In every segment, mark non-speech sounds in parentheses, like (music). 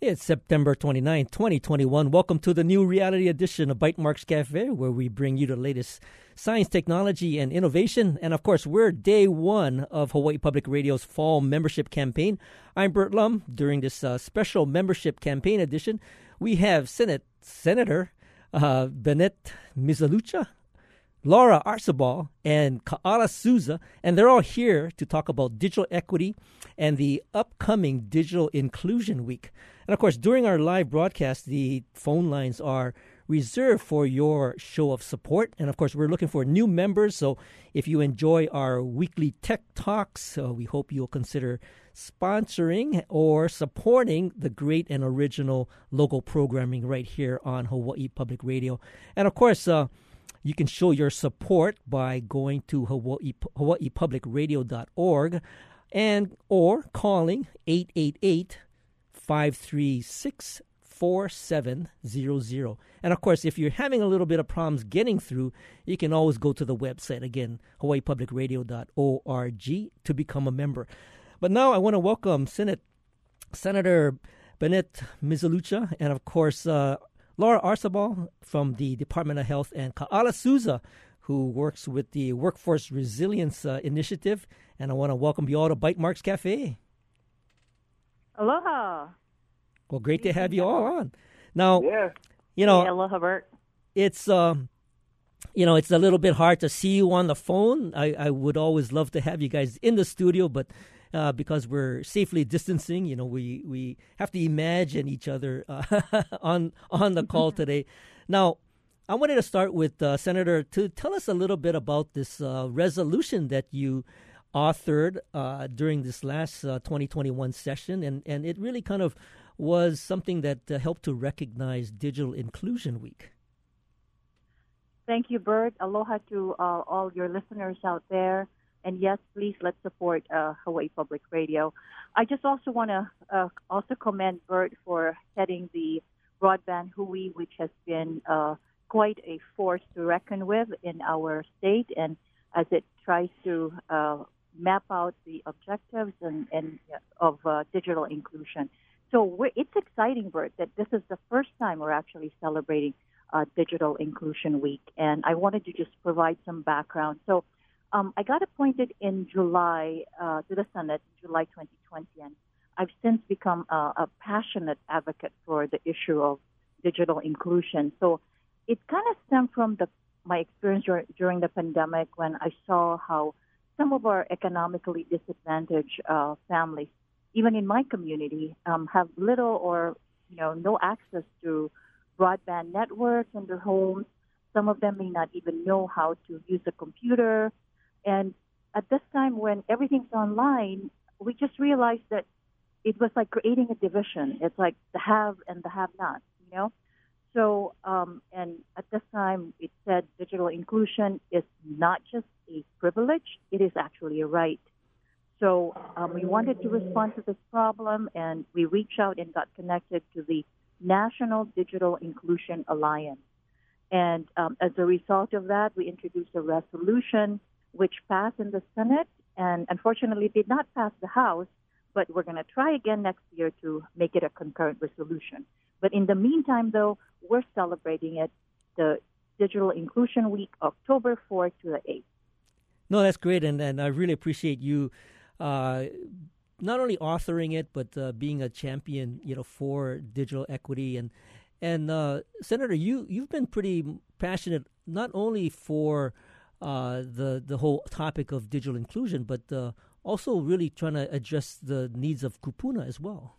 It's September 29, 2021. Welcome to the new reality edition of Bytemarks Cafe, where we bring you the latest science, technology, and innovation. And of course, we're day one of Hawaii Public Radio's fall membership campaign. I'm Bert Lum. During this uh, special membership campaign edition, we have Senate Senator uh, Bennette Misalucha Laura Arcibal and Ka'ala Souza, and they're all here to talk about digital equity and the upcoming Digital Inclusion Week. And of course, during our live broadcast, the phone lines are reserved for your show of support. And of course, we're looking for new members. So if you enjoy our weekly tech talks, uh, we hope you'll consider sponsoring or supporting the great and original local programming right here on Hawaii Public Radio. And of course, uh, you can show your support by going to Hawaii, hawaiipublicradio.org and or calling 888 536 4700. And of course, if you're having a little bit of problems getting through, you can always go to the website again, hawaiipublicradio.org to become a member. But now I want to welcome Senate Senator Bennette Misalucha and of course uh, Laura Arcibal from the Department of Health, and Ka'ala Souza, who works with the Workforce Resilience uh, Initiative. And I want to welcome you all to Bytemarks Cafe. Aloha. Well, great to have you all on. Now, yeah. you know, hey, aloha, Bert. It's um, you know, it's a little bit hard to see you on the phone. I, I would always love to have you guys in the studio, but uh, because we're safely distancing. You know, we, we have to imagine each other uh, (laughs) on on the call (laughs) today. Now, I wanted to start with uh, Senator to tell us a little bit about this uh, resolution that you authored uh, during this last 2021 session, and and it really kind of was something that helped to recognize Digital Inclusion Week. Thank you, Bert. Aloha to all your listeners out there. And yes, please let's support uh, Hawaii Public Radio. I just also want to uh, also commend Bert for heading the broadband Hui, which has been uh, quite a force to reckon with in our state, and as it tries to uh, map out the objectives and, and of uh, digital inclusion. So it's exciting, Bert, that this is the first time we're actually celebrating uh, Digital Inclusion Week, and I wanted to just provide some background. So um, I got appointed in July uh, to the Senate, in July 2020, and I've since become a, a passionate advocate for the issue of digital inclusion. So it kind of stemmed from the, my experience during the pandemic when I saw how some of our economically disadvantaged uh, families, even in my community, um, have little or you know no access to broadband networks in their homes. Some of them may not even know how to use a computer and at this time, when everything's online, we just realized that it was like creating a division. It's like the have and the have not, you know? So, um, and at this time, it said digital inclusion is not just a privilege, it is actually a right. So um, we wanted to respond to this problem, and we reached out and got connected to the National Digital Inclusion Alliance. And um, as a result of that, we introduced a resolution which passed in the Senate and unfortunately did not pass the House, but we're going to try again next year to make it a concurrent resolution. But in the meantime, though, we're celebrating it the Digital Inclusion Week, October 4th to the 8th. No, that's great, and, and I really appreciate you uh, not only authoring it, but uh, being a champion, you know, for digital equity. And and uh, Senator, you you've been pretty passionate not only for uh, the the whole topic of digital inclusion, but uh, also really trying to address the needs of kupuna as well.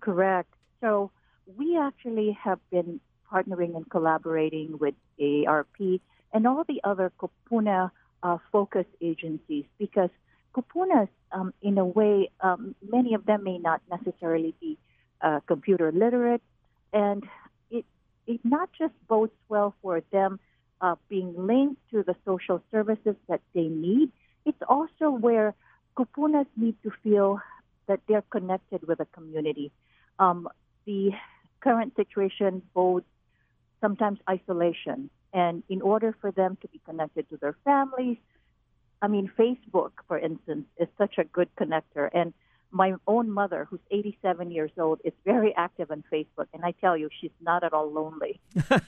Correct. So we actually have been partnering and collaborating with AARP and all the other kupuna uh, focus agencies because kupunas, um, in a way, um, many of them may not necessarily be uh, computer literate, and it it not just bodes well for them uh, being linked to the social services that they need. It's also where kupunas need to feel that they're connected with a community. Um, the current situation bodes sometimes isolation. And in order for them to be connected to their families, I mean, Facebook, for instance, is such a good connector. And my own mother, who's 87 years old, is very active on Facebook, and I tell you, she's not at all lonely.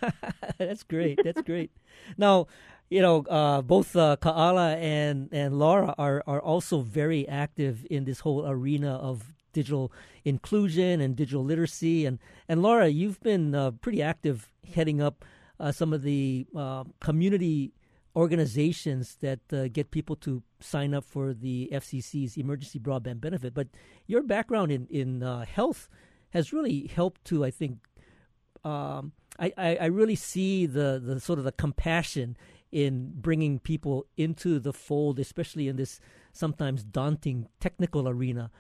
(laughs) That's great. That's great. Now, you know, uh, both uh, Kaala and and Laura are are also very active in this whole arena of digital inclusion and digital literacy. And and Laura, you've been uh, pretty active heading up uh, some of the uh, community organizations that uh, get people to sign up for the FCC's emergency broadband benefit. But your background in in uh, health has really helped to, I think. Um, I, I, I really see the, the sort of the compassion in bringing people into the fold, especially in this sometimes daunting technical arena.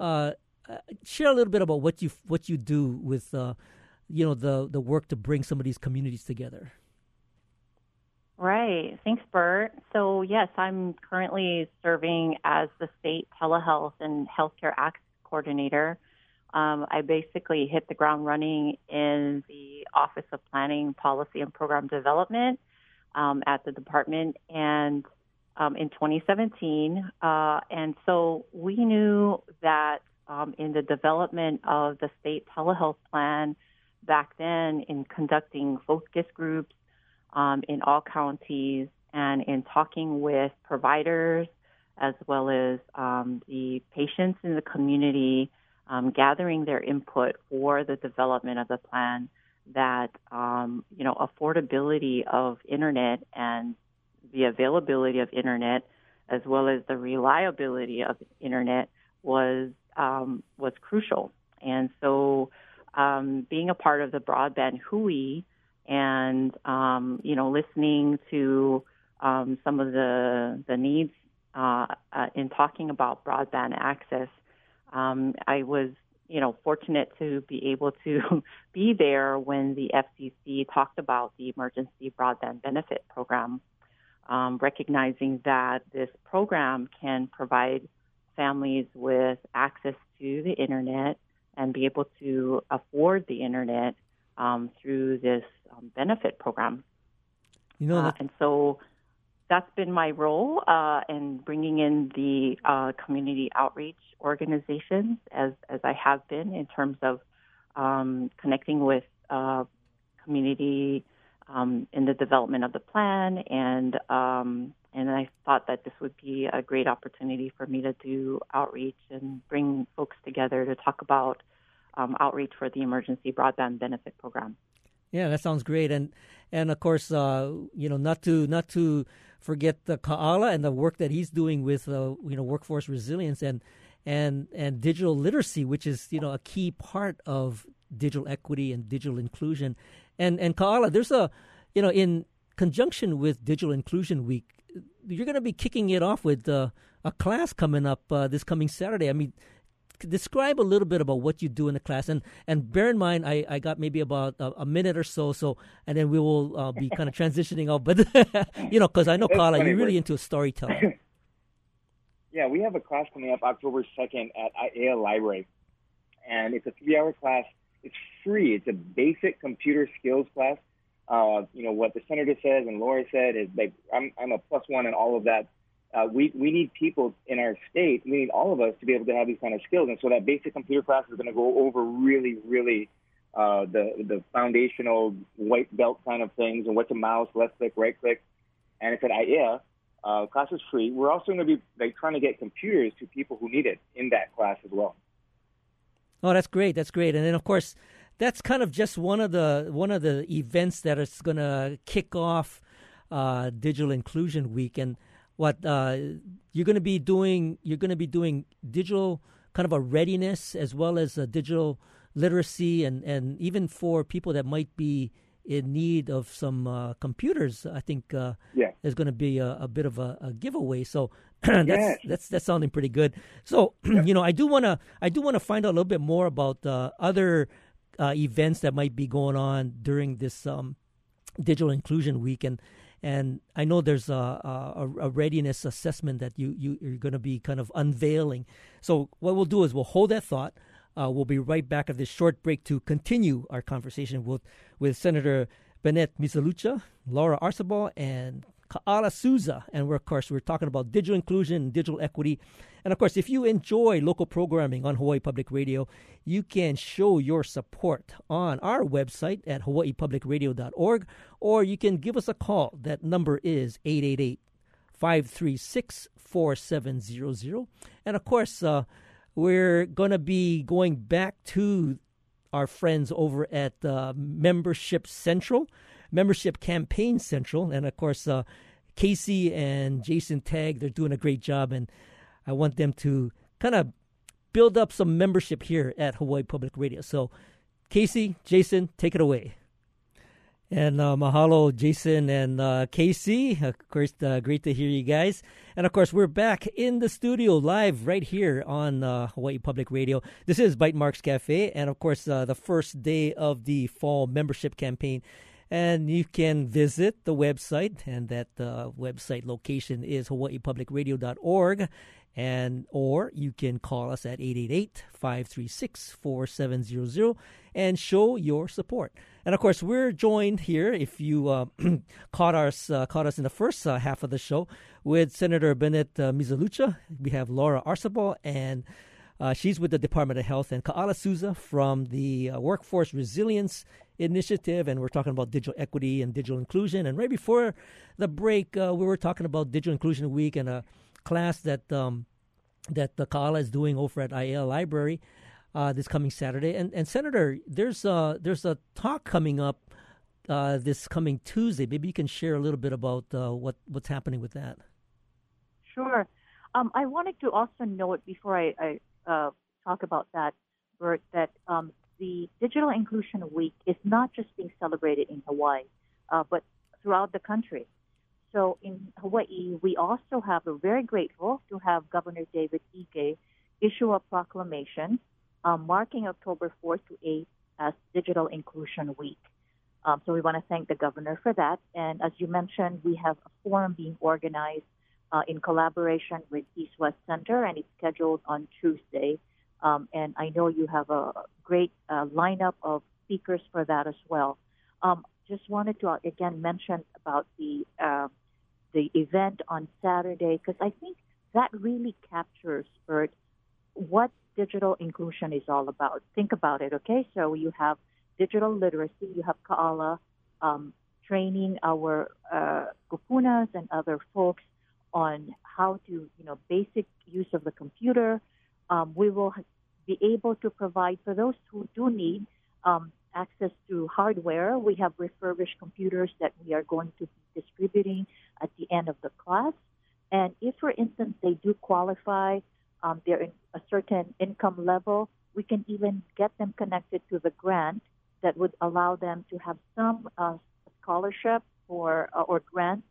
Uh, share a little bit about what you what you do with uh, you know the the work to bring some of these communities together. Right. Thanks, Bert. So, yes, I'm currently serving as the state telehealth and healthcare access coordinator. Um, I basically hit the ground running in the Office of Planning, Policy, and Program Development um, at the department, and um, in 2017. Uh, and so we knew that um, in the development of the state telehealth plan back then, in conducting focus groups um, in all counties and in talking with providers as well as um, the patients in the community, um, gathering their input for the development of the plan. That um, you know, affordability of internet and the availability of internet, as well as the reliability of internet, was um, was crucial. And so, um, being a part of the broadband Hui and um, you know listening to um, some of the the needs uh, uh, in talking about broadband access, um, I was you know fortunate to be able to (laughs) be there when the FCC talked about the emergency broadband benefit program, um, recognizing that this program can provide families with access to the internet and be able to afford the internet um, through this um, benefit program. You know, uh, and so that's been my role uh, in bringing in the uh, community outreach organizations as as I have been in terms of um, connecting with uh, community um, in the development of the plan, and um, and I thought that this would be a great opportunity for me to do outreach and bring folks together to talk about um, outreach for the emergency broadband benefit program. Yeah, that sounds great, and and of course, uh, you know, not to not to forget the Kaala and the work that he's doing with uh, you know workforce resilience and and and digital literacy, which is you know a key part of digital equity and digital inclusion. And and Kaala, there's a you know in conjunction with Digital Inclusion Week, you're going to be kicking it off with uh, a class coming up uh, this coming Saturday. I mean, describe a little bit about what you do in the class. And and bear in mind i, I got maybe about a, a minute or so so and then we will uh, be kind of transitioning out. But (laughs) you know because i know Ka'ala, you're really into storytelling. (laughs) Yeah we have a class coming up october 2nd at Aiea library. And it's a three hour class it's free it's a basic computer skills class uh, you know what the senator says and laura said is like i'm, I'm a plus one in all of that uh, we, we need people in our state, we need all of us to be able to have these kind of skills. And so that basic computer class is going to go over really, really uh, the, the foundational white belt kind of things and what's a mouse, left click, right click. And it's at Aiea. Uh, class is free. We're also going to be like trying to get computers to people who need it in that class as well. Oh, that's great. That's great. And then, of course, that's kind of just one of the one of the events that is going to kick off uh, Digital Inclusion Week. And what uh, you're going to be doing. You're going to be doing digital kind of a readiness as well as a digital literacy, and and even for people that might be in need of some uh, computers, I think uh, yeah. there's going to be a, a, bit of a, a giveaway. So (clears throat) that's, yes. that's that's sounding pretty good. So (clears throat) yeah. you know, I do want to I do want to find out a little bit more about uh, other uh, events that might be going on during this um, digital inclusion week, and and I know there's a, a, a readiness assessment that you, you, you're going to be kind of unveiling. So, what we'll do is we'll hold that thought. Uh, we'll be right back at this short break to continue our conversation with, with Senator Bennette Misalucha, Laura Arcibal, and Ka'ala Souza. And we're, of course, we're talking about digital inclusion and digital equity. And of course, if you enjoy local programming on Hawaii Public Radio, you can show your support on our website at hawaiipublicradio.org, or you can give us a call. That number is 888 536 4700. And of course, uh, we're going to be going back to our friends over at uh, Membership Central, Membership Campaign Central. And of course, uh, Casey and Jason Tag, they're doing a great job. And I want them to kind of build up some membership here at Hawaii Public Radio. So, Casey, Jason, take it away. And uh, mahalo, Jason and uh, Casey. Of course, uh, great to hear you guys. And of course, we're back in the studio live right here on uh, Hawaii Public Radio. This is Bytemarks Cafe, and of course, uh, the first day of the fall membership campaign. And you can visit the website, and that uh, website location is hawaiipublicradio.org and or you can call us at 888-536-4700 and show your support. And of course, we're joined here, if you uh, (clears throat) caught us uh, caught us in the first uh, half of the show, with Senator Bennette uh, Misalucha. We have Laura Arcibal, and uh, she's with the Department of Health, and Ka'ala Souza from the uh, Workforce Resilience Initiative, and we're talking about digital equity and digital inclusion. And right before the break, we were talking about Digital Inclusion Week and a class that um, that the Ka'ala is doing over at Aiea Library uh, this coming Saturday. And and Senator, there's a, there's a talk coming up uh, this coming Tuesday. Maybe you can share a little bit about uh, what what's happening with that. Sure. Um, I wanted to also note before I, I uh, talk about that, Bert, that um, the Digital Inclusion Week is not just being celebrated in Hawaii, uh, but throughout the country. So in Hawaii, we also have a very grateful to have Governor David Ige issue a proclamation um, marking October 4th to 8th as Digital Inclusion Week. Um, so we want to thank the governor for that. And as you mentioned, we have a forum being organized uh, in collaboration with East West Center, and it's scheduled on Tuesday. Um, and I know you have a great uh, lineup of speakers for that as well. Um, just wanted to uh, again mention about the uh, the event on Saturday because I think that really captures Bert what digital inclusion is all about. Think about it, okay? So you have digital literacy, you have Ka'ala um, training our uh, kupunas and other folks on how to, you know, basic use of the computer. Um, we will be able to provide for those who do need um, access to hardware. We have refurbished computers that we are going to be distributing at the end of the class. And if, for instance, they do qualify, um, they're in a certain income level, we can even get them connected to the grant that would allow them to have some uh, scholarship or uh, or grants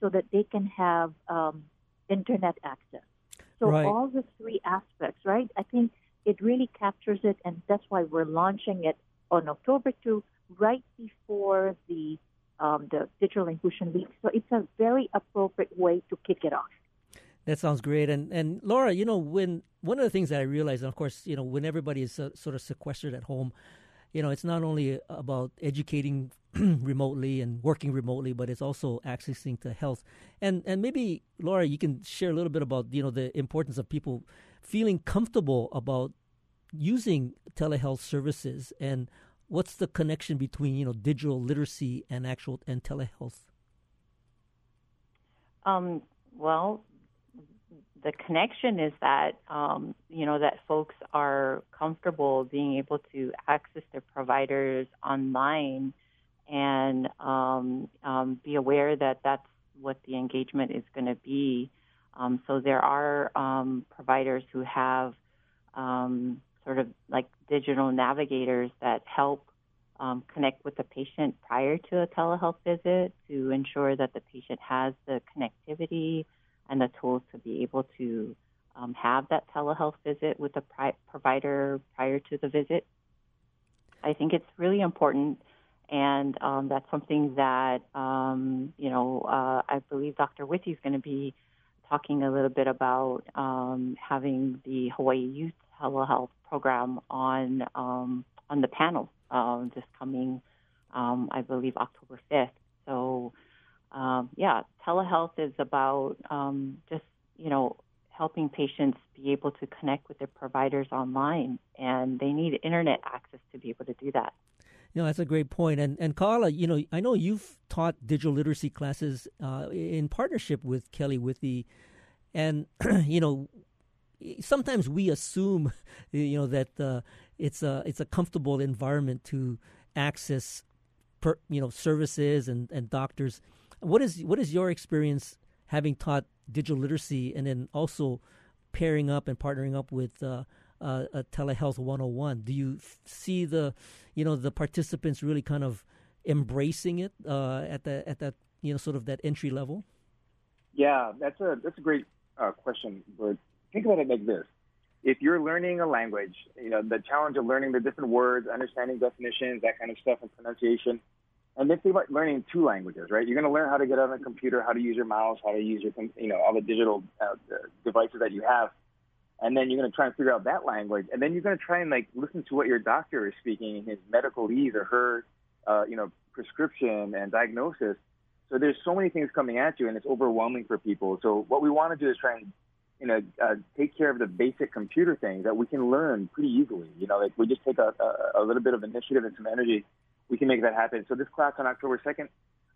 so that they can have um, internet access. So right. all the three aspects, right? I think it really captures it, and that's why we're launching it on October 2, right before the um, the Digital Inclusion Week. So it's a very appropriate way to kick it off. That sounds great. And and Laura, you know, when one of the things that I realized, and of course, you know, when everybody is uh, sort of sequestered at home, you know, it's not only about educating (clears throat) remotely and working remotely, but it's also accessing to health. And and maybe Laura, you can share a little bit about you know the importance of people feeling comfortable about using telehealth services and what's the connection between you know digital literacy and actual and telehealth? Um, well, the connection is that um, you know that folks are comfortable being able to access their providers online and um, um, be aware that that's what the engagement is going to be. Um, so there are um, providers who have um, sort of like digital navigators that help connect with the patient prior to a telehealth visit to ensure that the patient has the connectivity and the tools to be able to um, have that telehealth visit with the pri- provider prior to the visit. I think it's really important, and um, that's something that um, you know uh, I believe Dr. Withey is going to be talking a little bit about um, having the Hawaii Youth telehealth program on um, on the panel uh, this coming, um, I believe, October 5th. So um, yeah, telehealth is about um, just you know helping patients be able to connect with their providers online, and they need internet access to be able to do that. You know, that's a great point. And and Ka'ala, you know, I know you've taught digital literacy classes uh, in partnership with Kelly Withey, and (clears throat) you know, sometimes we assume, (laughs) you know, that uh, it's a it's a comfortable environment to access, per, you know, services and, and doctors. What is what is your experience having taught digital literacy and then also pairing up and partnering up with uh, uh, a telehealth 101? Do you see the you know the participants really kind of embracing it uh, at the at that you know sort of that entry level? Yeah, that's a that's a great uh, question. But think about it like this: if you're learning a language, you know the challenge of learning the different words, understanding definitions, that kind of stuff, and pronunciation. And think about learning two languages, right? You're going to learn how to get on a computer, how to use your mouse, how to use your, you know, all the digital uh, devices that you have and then you're going to try and figure out that language, and then you're going to try and like listen to what your doctor is speaking in his medical ease or her, uh, you know, prescription and diagnosis. So there's so many things coming at you, and it's overwhelming for people. So what we want to do is try and, you know, uh, take care of the basic computer things that we can learn pretty easily. You know, like we just take a, a, a little bit of initiative and some energy, we can make that happen. So this class on October 2nd,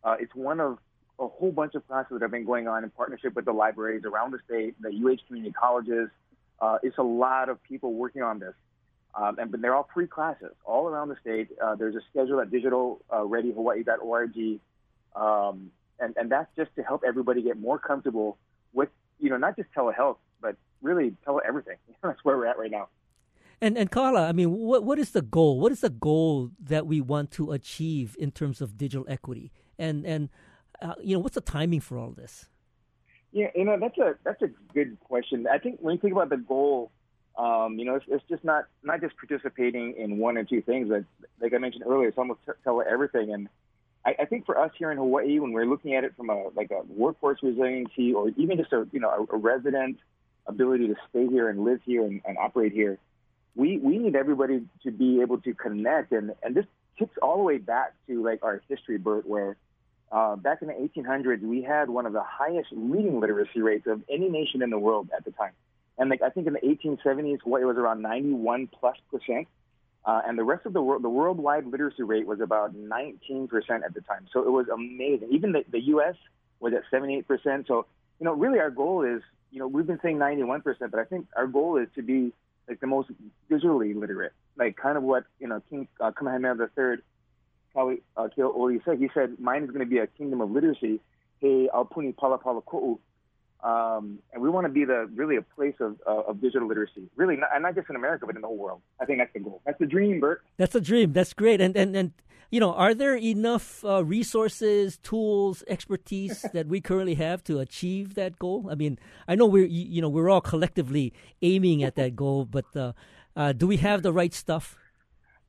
uh, it's one of a whole bunch of classes that have been going on in partnership with the libraries around the state, the UH community colleges, uh, it's a lot of people working on this. Um, and but they're all free classes all around the state. Uh, there's a schedule at digitalreadyhawaii.org, um, and and that's just to help everybody get more comfortable with you know not just telehealth, but really tele everything. (laughs) that's where we're at right now. And and Ka'ala, I mean, what what is the goal? What is the goal that we want to achieve in terms of digital equity? And and uh, you know, what's the timing for all this? Yeah, you know that's a that's a good question. I think when you think about the goal, um, you know, it's, it's just not not just participating in one or two things. But like I mentioned earlier, it's almost tell everything. And I, I think for us here in Hawaii, when we're looking at it from a like a workforce resiliency, or even just a you know a, a resident ability to stay here and live here and, and operate here, we we need everybody to be able to connect. And and this kicks all the way back to like our history, Bert, where uh, back in the 1800s, we had one of the highest reading literacy rates of any nation in the world at the time. And like I think in the 1870s, what it was around 91 plus percent, uh, and the rest of the world, the worldwide literacy rate was about 19 percent at the time. So it was amazing. Even the, the U.S. was at 78 percent. So you know, really, our goal is, you know, we've been saying 91 percent, but I think our goal is to be like the most visually literate, like kind of what you know King uh, Kamehameha III how uh, Kauikeaouli said. He said, mine is going to be a kingdom of literacy. Hey, aupuni pala pala ko'u. Um, and we want to be the really a place of, uh, of digital literacy, really, not, not just in America, but in the whole world. I think that's the goal. That's the dream, Bert. That's a dream. That's great. And and and you know, are there enough uh, resources, tools, expertise (laughs) that we currently have to achieve that goal? I mean, I know we're you know we're all collectively aiming at that goal, but uh, uh do we have the right stuff?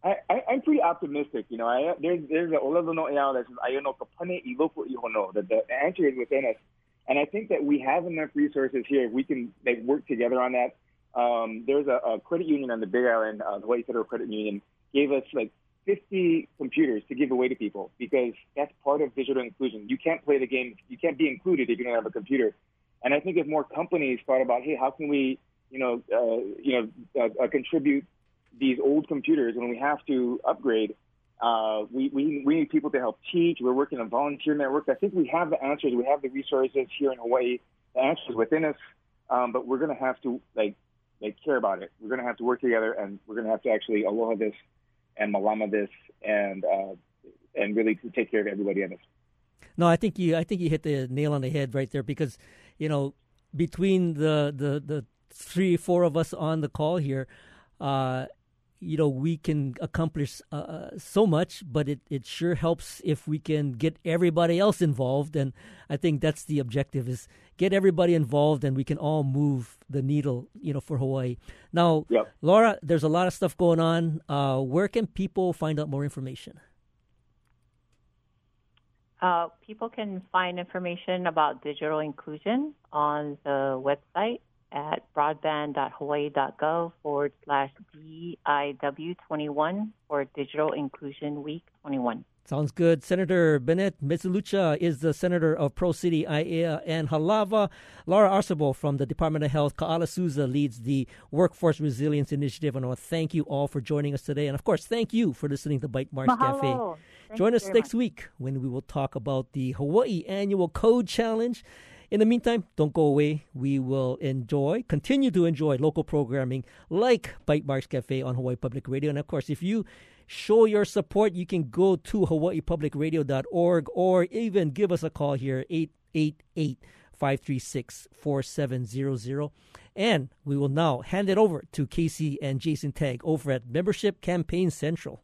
I, I, I'm pretty optimistic. You know, I, there's there's a olelo no ea that says ayono kapane ilopo ihono that the answer is within us, and I think that we have enough resources here. If We can like work together on that. Um, there's a, a credit union on the Big Island, uh, the Hawaii Federal Credit Union, gave us like 50 computers to give away to people because that's part of digital inclusion. You can't play the game, you can't be included if you don't have a computer. And I think if more companies thought about, hey, how can we, you know, uh, you know, uh, uh, contribute these old computers when we have to upgrade. Uh, we, we, we need people to help teach. We're working on volunteer networks. I think we have the answers. We have the resources here in Hawaii. The answers within us, um, but we're going to have to like like care about it. We're going to have to work together, and we're going to have to actually aloha this and malama this, and uh, and really take care of everybody in this. No, I think you I think you hit the nail on the head right there because you know between the the the three four of us on the call here. Uh, you know we can accomplish uh, uh, so much but it, it sure helps if we can get everybody else involved. And i think that's the objective is get everybody involved and we can all move the needle you know for hawaii. Now yep. laura there's a lot of stuff going on. Uh, where can people find out more information? Uh, people can find information about digital inclusion on the website at broadband.hawaii.gov forward slash DIW21 for Digital Inclusion Week 21. Sounds good. Senator Bennette Misalucha is the senator of Pearl City, Aiea, and Halava. Laura Arcibal from the Department of Health, Ka'ala Souza leads the Workforce Resilience Initiative. And I want to thank you all for joining us today. And of course, thank you for listening to Bytemarks Mahalo. Cafe. Thank Join us next much. week when we will talk about the Hawaii Annual Code Challenge. In the meantime, don't go away. We will enjoy, continue to enjoy local programming like Bytemarks Cafe on Hawaii Public Radio. And of course, if you show your support, you can go to hawaiipublicradio.org or even give us a call here, 888 536 4700. And we will now hand it over to Casey and Jason Tag over at Membership Campaign Central.